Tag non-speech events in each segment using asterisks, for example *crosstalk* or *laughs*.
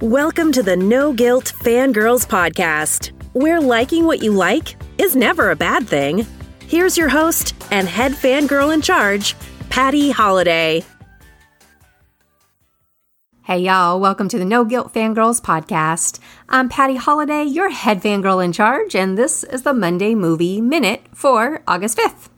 Welcome to the No Guilt Fangirls Podcast, where liking what you like is never a bad thing. Here's your host and head fangirl in charge, Patty Holiday. Hey, y'all, welcome to the No Guilt Fangirls podcast. I'm Patty Holiday, your head fangirl in charge, and this is the Monday Movie Minute for August 5th.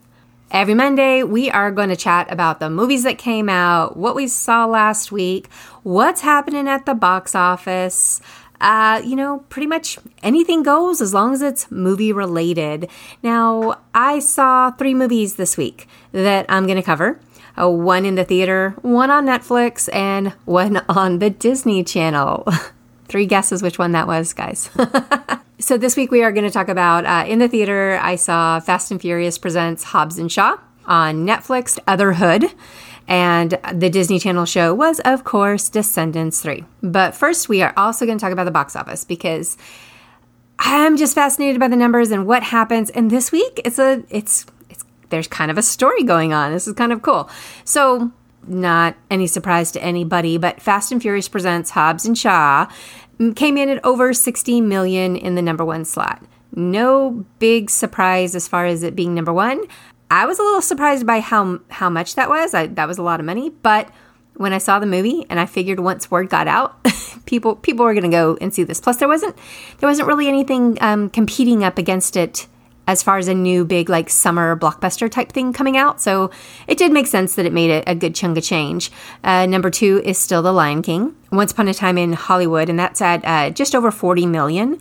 Every Monday, we are going to chat about the movies that came out, what we saw last week, what's happening at the box office. Uh, you know, pretty much anything goes as long as it's movie related. Now, I saw three movies this week that I'm going to cover. Uh, one in the theater, one on Netflix, and one *laughs* on the Disney Channel. *laughs* Three guesses which one that was, guys. *laughs* So this week we are going to talk about uh, in the theater. I saw Fast and Furious presents Hobbs and Shaw on Netflix, Otherhood, and the Disney Channel show was of course Descendants three. But first, we are also going to talk about the box office because I'm just fascinated by the numbers and what happens. And this week, it's a it's it's there's kind of a story going on. This is kind of cool. So not any surprise to anybody, but Fast and Furious presents Hobbs and Shaw came in at over 60 million in the number one slot. No big surprise as far as it being number one. I was a little surprised by how how much that was. I, that was a lot of money, but when I saw the movie and I figured once word got out, *laughs* people people were going to go and see this. Plus, there wasn't there wasn't really anything um, competing up against it as far as a new big like summer blockbuster type thing coming out. So it did make sense that it made a, a good chunk of change. Uh, number two is still The Lion King, Once Upon a Time in Hollywood, and that's at uh, just over 40 million.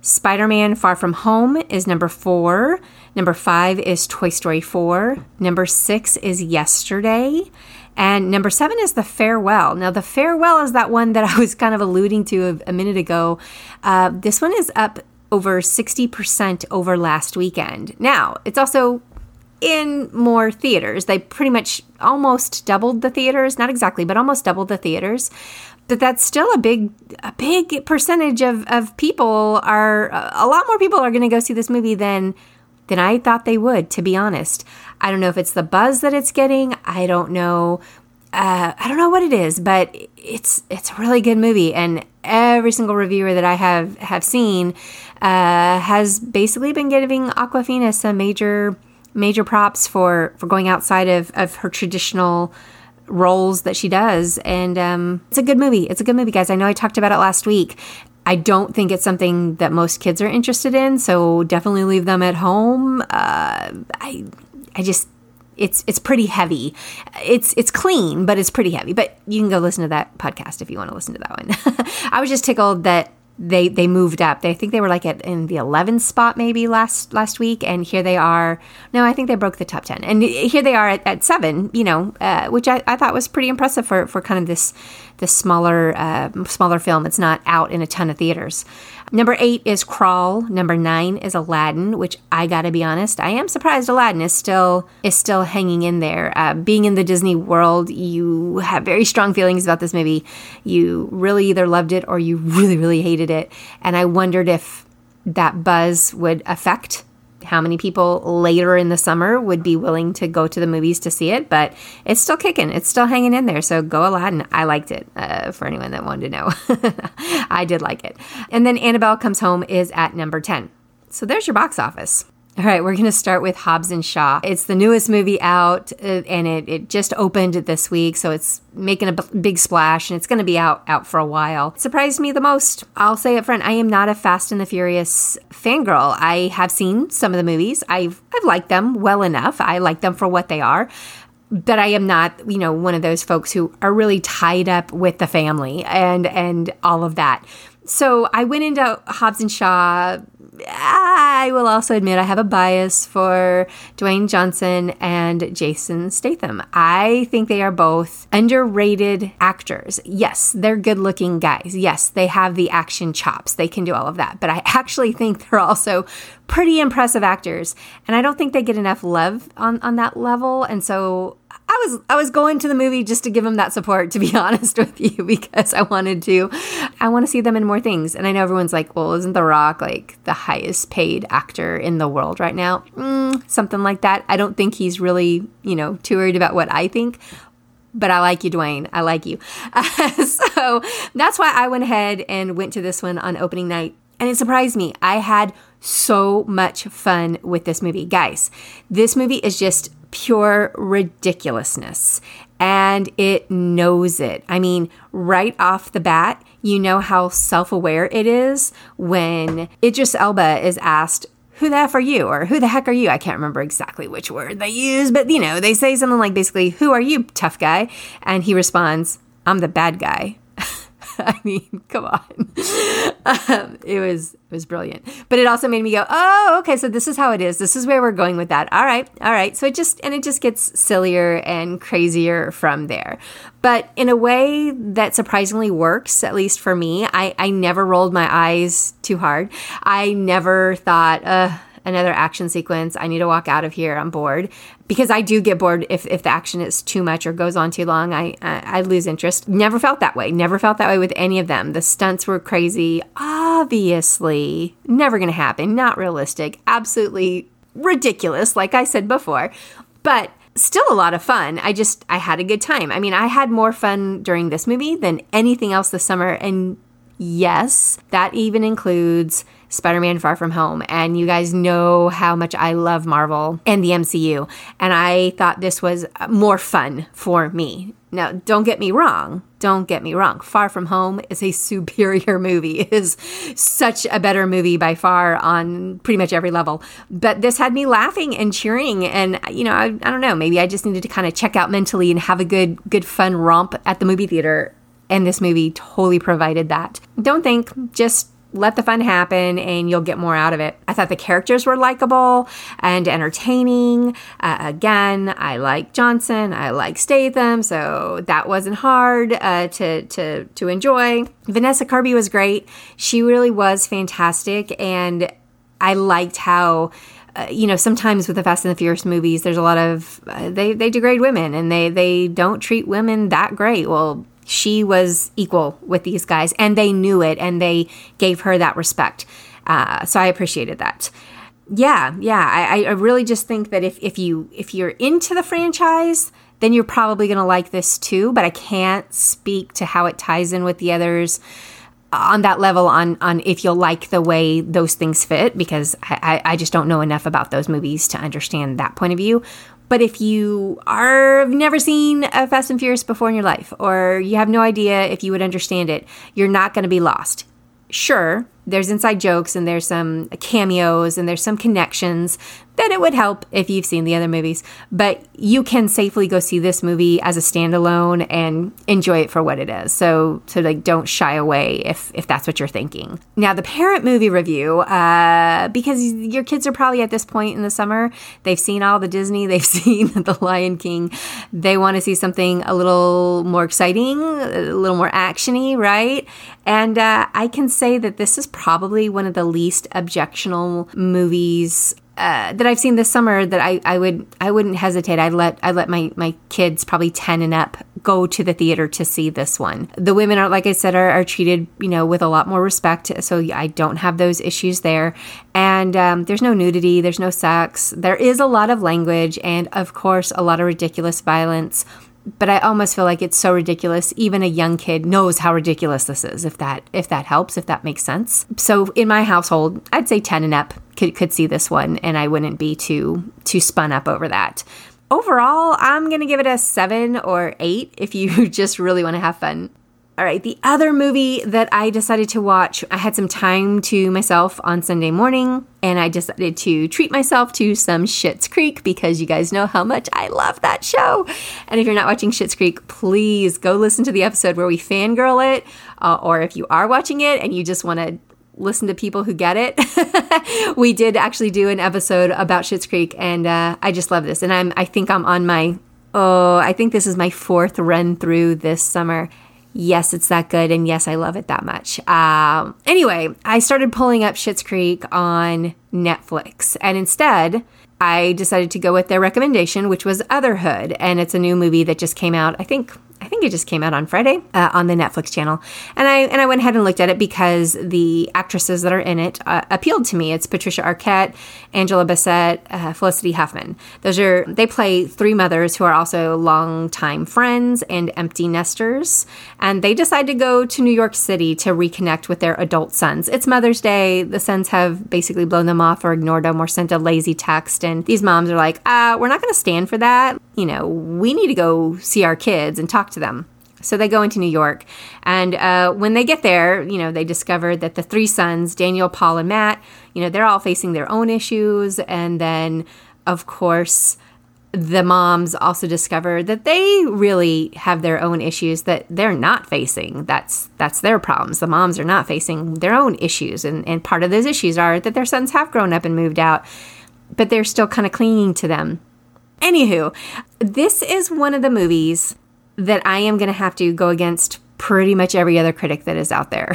Spider Man Far From Home is number four. Number five is Toy Story 4. Number six is Yesterday. And number seven is The Farewell. Now, The Farewell is that one that *laughs* I was kind of alluding to a, a minute ago. Uh, this one is up over 60% over last weekend. Now, it's also in more theaters. They pretty much almost doubled the theaters, not exactly, but almost doubled the theaters. But that's still a big a big percentage of of people are a lot more people are going to go see this movie than than I thought they would, to be honest. I don't know if it's the buzz that it's getting. I don't know uh, I don't know what it is, but it's it's a really good movie, and every single reviewer that I have have seen uh, has basically been giving Awkwafina some major major props for for going outside of of her traditional roles that she does, and um, it's a good movie. It's a good movie, guys. I know I talked about it last week. I don't think it's something that most kids are interested in, so definitely leave them at home. Uh, I I just it's it's pretty heavy. It's it's clean, but it's pretty heavy. But you can go listen to that podcast if you want to listen to that one. *laughs* I was just tickled that they they moved up. They I think they were like at in the 11th spot maybe last last week, and here they are. No, I think they broke the top 10, and here they are at, at seven. You know, uh, which I, I thought was pretty impressive for for kind of this this smaller uh, smaller film. It's not out in a ton of theaters. Number eight is Crawl. Number nine is Aladdin, which I gotta be honest, I am surprised Aladdin is still is still hanging in there. Uh, being in the Disney world, you have very strong feelings about this movie. You really either loved it or you *laughs* really really hated it, and I wondered if that buzz would affect how many people later in the summer would be willing to go to the movies to see it, but it's still kicking. It's still hanging in there. So go Aladdin. I liked it uh, for anyone that wanted to know. *laughs* I did like it. And then Annabelle Comes Home is at number 10. So there's your box office. All right, we're going to start with Hobbs and Shaw. It's the newest movie out, uh, and it, it just opened this week, so it's making a b- big splash, and it's going to be out out for a while. It surprised me the most. I'll say up front, I am not a Fast and the Furious fangirl. I have seen some of the movies. I've I've liked them well enough. I like them for what they are but I am not, you know, one of those folks who are really tied up with the family and and all of that. So I went into Hobbs and Shaw I will also admit I have a bias for Dwayne Johnson and Jason Statham. I think they are both underrated actors. Yes, they're good looking guys. Yes, they have the action chops. They can do all of that. But I actually think they're also pretty impressive actors. And I don't think they get enough love on, on that level. And so I was I was going to the movie just to give them that support to be *laughs* honest with you because I wanted to I want to see them in more things and I know everyone's like well isn't The Rock like the highest paid actor in the world right now mm, something like that I don't think he's really you know too worried about what I think but I like you, Dwayne. I like you. Uh, *laughs* so that's why I went ahead and went to this one on opening night. And it surprised me. I had so much fun with this movie. Guys, this movie is just pure ridiculousness and it knows it. I mean, right off the bat, you know how self aware it is when Idris Elba is asked, who the F are you? Or who the heck are you? I can't remember exactly which word they use, but you know, they say something like basically, who are you, tough guy? And he responds, I'm the bad guy. *laughs* I mean, come on. Um, it was it was brilliant, but it also made me go, oh, okay, so this is how it is. This is where we're going with that. All right, all right. So it just and it just gets sillier and crazier from there, but in a way that surprisingly works, at least for me. I I never rolled my eyes too hard. I never thought, uh another action sequence. I need to walk out of here. I'm bored because I do get bored if, if the action is too much or goes on too long. I, I, I lose interest. Never felt that way. Never felt that way with any of them. The stunts were crazy. Obviously, never going to happen. Not realistic. Absolutely ridiculous, like I said before. But still a lot of fun. I just I had a good time. I mean, I had more fun during this movie than anything else this summer and yes, that even includes Spider Man Far From Home. And you guys know how much I love Marvel and the MCU. And I thought this was more fun for me. Now, don't get me wrong. Don't get me wrong. Far From Home is a *laughs* superior movie. It is such a better movie by far on pretty much every level. But this had me laughing and cheering. And, you know, I, I don't know, maybe I just needed to kind of check out mentally and have a good, good fun romp at the movie theater. And this movie totally provided that. Don't think, just let the fun happen and you'll get more out of it. I thought the characters were likable and entertaining. Uh, again, I like Johnson, I like Statham, so that wasn't hard uh, to, to, to enjoy. Vanessa Kirby was great. She really was fantastic, and I liked how. Uh, you know, sometimes with the Fast and the Furious movies, there's a lot of uh, they they degrade women and they they don't treat women that great. Well, she was equal with these guys and they knew it and they gave her that respect. Uh, so I appreciated that. Yeah, yeah. I, I really just think that if, if you if you're into the franchise, then you're probably gonna like this too. But I can't speak to how it ties in with the others on that level on on if you'll like the way those things fit because I, I just don't know enough about those movies to understand that point of view. But if you are never seen a Fast and Furious before in your life, or you have no idea if you would understand it, you're not going to be lost. Sure, there's inside jokes and there's some cameos and there's some connections then it would help if you've seen the other movies. But you can safely go see this movie as a standalone and enjoy it for what it is. So, so like, don't shy away if if that's what you're thinking. Now, the parent movie review, uh, because your kids are probably at this point in the summer, they've seen all the Disney, *laughs* they've seen the Lion King, they want to see something a little more exciting, a little more actiony, right? And uh, I can say that this is probably one of the least objectionable movies uh, that I've seen this summer that I, I would I wouldn't hesitate. I'd let I let my my kids probably ten and up go to the theater to see this one. The women are like I said are, are treated you know with a lot more respect, so I don't have those issues there. And um, there's no nudity, there's no sex, there is a lot of language, and of course a lot of ridiculous violence but I almost feel like it's so ridiculous. Even a young kid knows how ridiculous this is. If that if that helps, if that makes sense. So in my household, I'd say ten and up could could see this one, and I wouldn't be too too spun up over that. Overall, I'm gonna give it a seven or eight if you *laughs* just really want to have fun. All right, the other movie that I decided to watch, I had some time to myself on Sunday morning, and I decided to treat myself to some Schitt's Creek because you guys know how much I love that show. And if you're not watching Schitt's Creek, please go listen to the episode where we fangirl it, uh, or if you are watching it and you just want to listen to people who get it. *laughs* we did actually do an episode about Schitt's Creek, and uh, I just love this. And I'm, I think I'm on my, oh, I think this is my fourth run through this summer yes, it's that good, and yes, I love it that much. Um, anyway, I started pulling up Schitt's Creek on Netflix, and instead, I decided to go with their recommendation, which was Otherhood, and it's a new movie that just came out. I think I think it just came out on Friday uh, on the Netflix channel, and I and I went ahead and looked at it because the actresses that are in it uh, appealed to me. It's Patricia Arquette, Angela Bassett, uh, Felicity Huffman. Those are they play three mothers who are also longtime friends and empty nesters, and they decide to go to New York City to reconnect with their adult sons. It's Mother's Day. The sons have basically blown them off or ignored them or sent a lazy text, and these moms are like, uh, "We're not going to stand for that. You know, we need to go see our kids and talk to them." So they go into New York. And uh, when they get there, you know, they discover that the three sons, Daniel, Paul, and Matt, you know, they're all facing their own issues. And then, of course, the moms also discover that they really have their own issues that they're not facing. That's that's their problems. The moms are not facing their own issues. And, and part of those issues are that their sons have grown up and moved out, but they're still kind of clinging to them. Anywho, this is one of the movies that I am going to have to go against pretty much every other critic that is out there.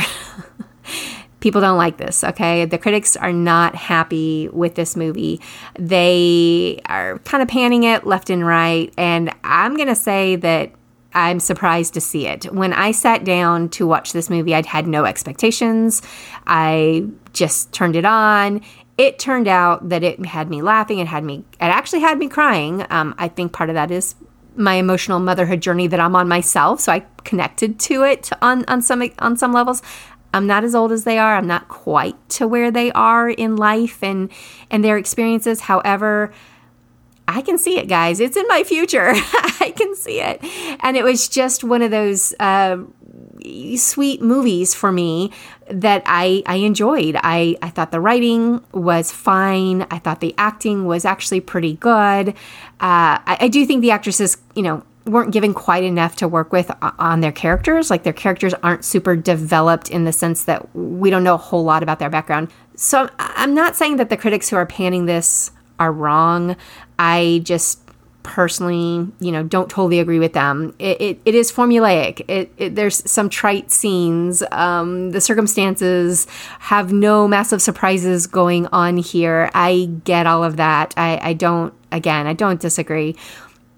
*laughs* People don't like this, okay? The critics are not happy with this movie. They are kind of panning it left and right. And I'm going to say that I'm surprised to see it. When I sat down to watch this movie, I'd had no expectations. I just turned it on. It turned out that it had me laughing. It had me, it actually had me crying. Um, I think part of that is my emotional motherhood journey that I'm on myself, so I connected to it on on some on some levels. I'm not as old as they are. I'm not quite to where they are in life and and their experiences. However, I can see it, guys. It's in my future. *laughs* I can see it, and it was just one of those uh, sweet movies for me that I, I enjoyed. I, I thought the writing was fine. I thought the acting was actually pretty good. Uh, I, I do think the actresses, you know, weren't given quite enough to work with on their characters. Like their characters aren't super developed in the sense that we don't know a whole lot about their background. So I'm not saying that the critics who are panning this are wrong. I just personally, you know, don't totally agree with them. It, it, it is formulaic. It, it, there's some trite scenes. Um, the circumstances have no massive surprises going on here. I get all of that. I, I don't, again, I don't disagree.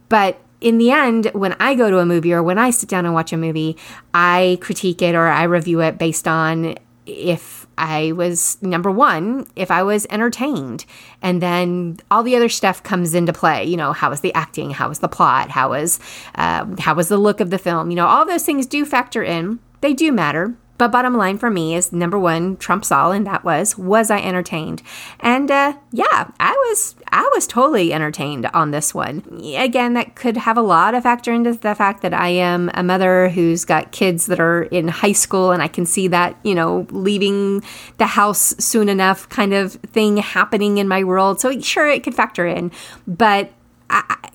But in the end, when I go to a movie or when I sit down and watch a movie, I critique it or I review it based on if I was number one if I was entertained. And then all the other stuff comes into play. You know, how was the acting? How was the plot? How was uh, how was the look of the film? You know, all those things do factor in. They do matter. But bottom line for me is number one trumps all, and that was was I entertained? And uh, yeah, I was I was totally entertained on this one. Again, that could have a lot of factor into the fact that I am a mother who's got kids that are in high school, and I can see that you know leaving the house soon enough kind of thing happening in my world. So sure, it could factor in, but I,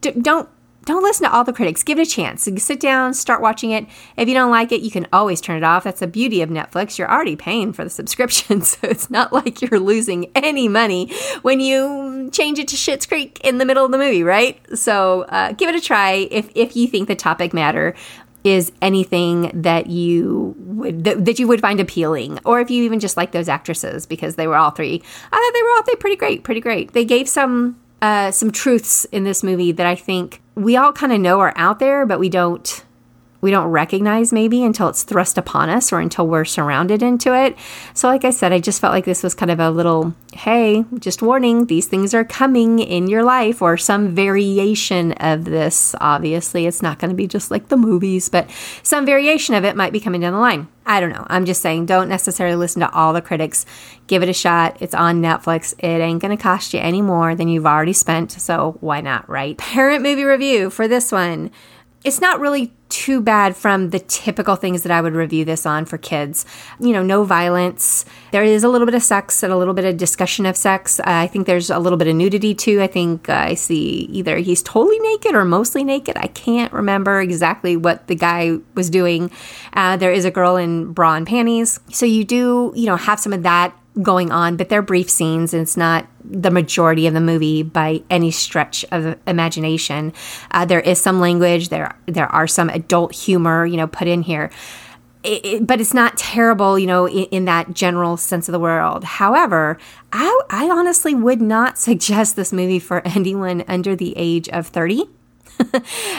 don't don't listen to all the critics. Give it a chance. Sit down, start watching it. If you don't like it, you can always turn it off. That's the beauty of Netflix. You're already paying for the subscription, *laughs* so it's not like you're losing any money when you change it to Schitt's Creek in the middle of the movie, right? So uh, give it a try if if you think the topic matter is anything that you would that, that, you would find appealing or if you even just like those actresses because they were all three i thought they were all three pretty great pretty great they gave some uh, some truths in this movie that i think we all kind of know are out there, but we don't we don't recognize maybe until it's thrust upon us or until we're surrounded into it. So, like I said, I just felt like this was kind of a little hey, just warning, these things are coming in your life or some variation of this. Obviously, it's not going to be just like the movies, but some variation of it might be coming down the line. I don't know. I'm just saying, don't necessarily listen to all the critics. Give it a shot. It's on Netflix. It ain't going to cost you any more than you've already spent. So, why not, right? *laughs* Parent movie review for this one it's not really too bad from the typical things that I would review this on for kids. You know, no violence. There is a little bit of sex and a little bit of discussion of sex. Uh, I think there's a little bit of nudity too. I think uh, I see either he's totally naked or mostly naked. I can't remember exactly what the guy was doing. Uh, there is a girl in bra and panties. So you do, you know, have some of that going on, but they're brief scenes and it's not the majority of the movie by any stretch of imagination. Uh, there is some language, there there are some adult humor, you know, put in here. It, it, but it's not terrible, you know, in, in, that general sense of the world. However, I, I honestly would not *laughs* suggest this movie for anyone under the age of 30. *laughs*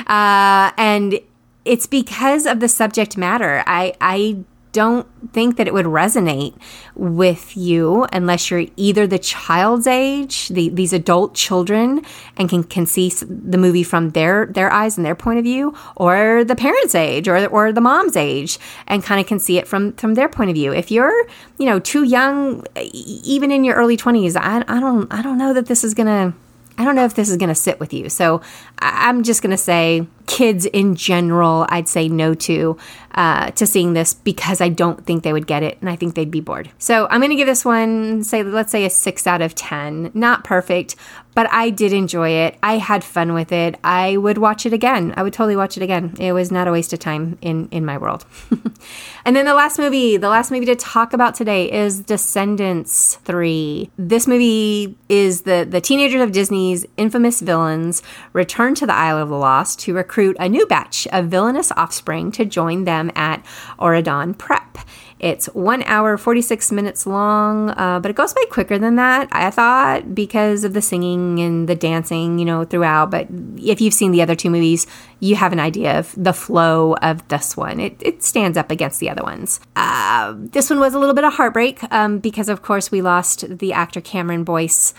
uh, and it's because of the subject matter. I I don't think that it would resonate with you unless you're either the child's age, the, these adult children, and can, can see the movie from their, their eyes and their point of view, or the parents' age or, or the mom's age and kind of can see it from, from their point of view. If you're, you know, too young, even in your early 20s, I, I don't I don't know that this is going to I don't know if this is going to sit with you. So I'm just going to say kids in general, I'd say no to uh, to seeing this because I don't think they would get it, and I think they'd be bored. So I'm going to give this one, say, let's say a six out of ten. Not perfect, but I did enjoy it. I had fun with it. I would watch it again. I would totally watch it again. It was not a waste of time in in my world. *laughs* and then the last movie, the last movie to talk about today is Descendants Three. This movie is the the teenagers of Disney's infamous villains return to the Isle of the Lost to recruit a new batch of villainous offspring to join them at Auradon Prep. It's one hour, 46 minutes long, uh, but it goes by quicker than that, I thought, because of the singing and the dancing, you know, throughout. But if you've seen the other two movies, you have an idea of the flow of this one. It, it stands up against the other ones. Uh, this one was a little bit of heartbreak um, because, of course, we lost the actor Cameron Boyce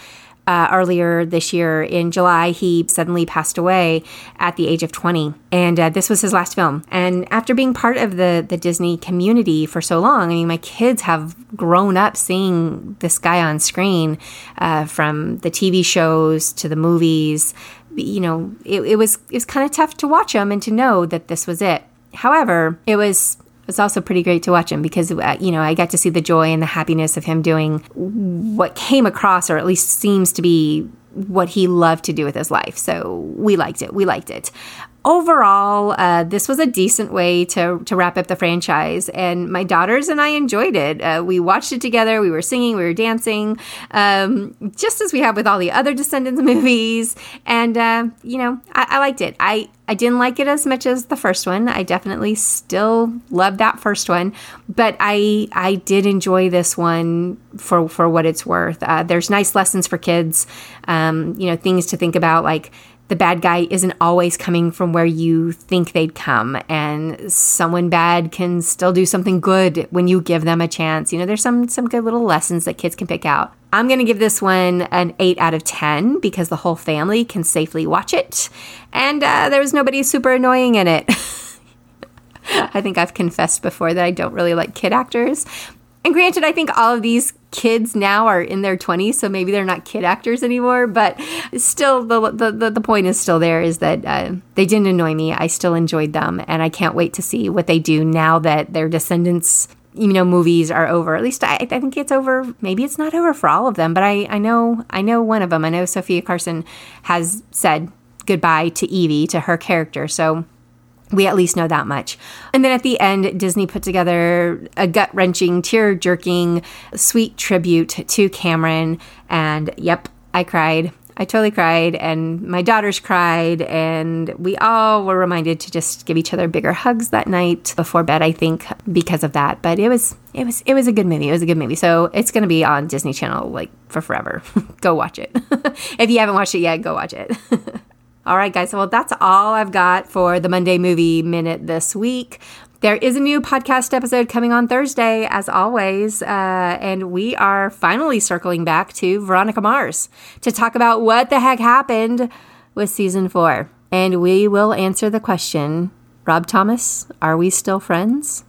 uh, earlier this year in July, he suddenly passed away at the age of 20. And uh, this was his last film. And after being part of the, the Disney community for so long, I mean, my kids have grown up seeing this guy on screen uh, from the TV shows to the movies. You know, it, it was it was kind of tough to watch him and to know that this was it. However, it was it's also pretty great to watch him because uh, you know I got to see the joy and the happiness of him doing what came across, or at least seems to be what he loved to do with his life. So we liked it. We liked it overall, uh, this was a decent way to, to wrap up the franchise. And my daughters and I enjoyed it. Uh, we watched it together. We were singing, we were dancing, um, just as we have with all the other Descendants *laughs* movies. And, uh, you know, I, I liked it. I, I didn't like it as much as the first one. I definitely still love that first one, but I I did enjoy this one for for what it's worth. Uh, there's nice lessons for kids, um, you know, things to think about like the bad guy isn't always coming from where you think they'd come and someone bad can still do something good when you give them a chance. You know there's some some good little lessons that kids can pick out. I'm going to give this one an 8 out of 10 because the whole family can safely watch it and uh, there was nobody super annoying in it. *laughs* I think I've confessed before that I don't really like kid actors. And granted, I think all of these kids now are in their 20s, so maybe they're not kid actors anymore. But still, the the, the, point is still there is that uh, they didn't annoy me. I still enjoyed them, and I can't wait to see what they do now that their descendants you know movies are over at least I, I think it's over maybe it's not over for all of them but I, I know i know one of them i know Sofia Carson has said goodbye to evie to her character so we at least know that much. And then at the end, Disney put together a gut wrenching, tear jerking, sweet tribute to Cameron. And yep, I cried. I totally cried, and my daughters cried, and we all were reminded to just give each other bigger hugs that night before bed. I think because of that, but it was it was it was a good movie. It was a good movie, so it's to be on Disney Channel like for forever. *laughs* go watch it *laughs* if you haven't watched it yet. Go watch it. *laughs* All right, guys. Well, that's all I've got for the Monday Movie Minute this week. There is a new podcast episode coming on Thursday, as always, uh, and we are finally circling back to Veronica Mars to talk about what the heck happened with season four. And we will answer the question Rob Thomas, are we still friends?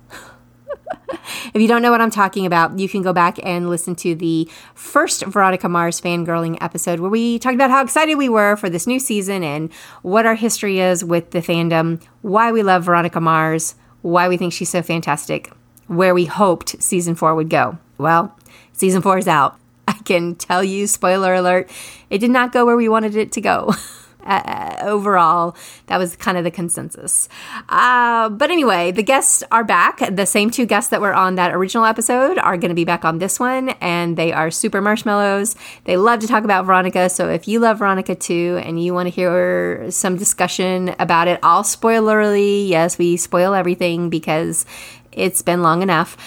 If you don't know what I'm talking about, you can go back and listen to the first Veronica Mars fangirling episode where we talked about how excited we were for this new season and what our history is with the fandom, why we love Veronica Mars, why we think she's so fantastic, where we hoped season four would go. Well, season four is out. I can tell you, spoiler alert, it did not go where we wanted it to go. *laughs* uh, overall, that was kind of the consensus. Uh, but anyway, the guests are back. The same two guests that were on that original episode are going to be back on this one, and they are super marshmallows. They love to talk about Veronica. So if you love Veronica too, and you want to hear some discussion about it, all spoilerly, yes, we spoil everything because it's been long enough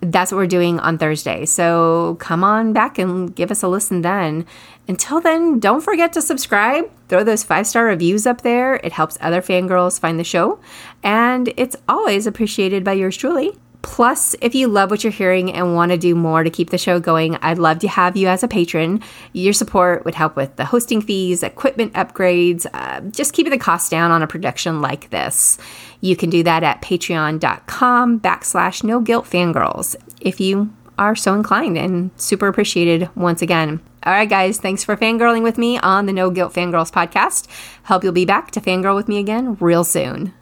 that's what we're doing on Thursday. So come on back and give us a listen then. Until then, don't forget to subscribe throw those five star reviews up there. It helps other fangirls find the show, and it's always appreciated by yours truly. Plus, if you love what you're hearing and want to do more to keep the show going, I'd love to have you as a patron. Your support would help with the hosting fees, equipment upgrades, uh, just keeping the cost down on a production like this. You can do that at patreon.com backslash no guilt fangirls if you are so inclined and super appreciated once again. All right, guys, thanks for fangirling with me on the No Guilt Fangirls podcast. Hope you'll be back to fangirl with me again real soon.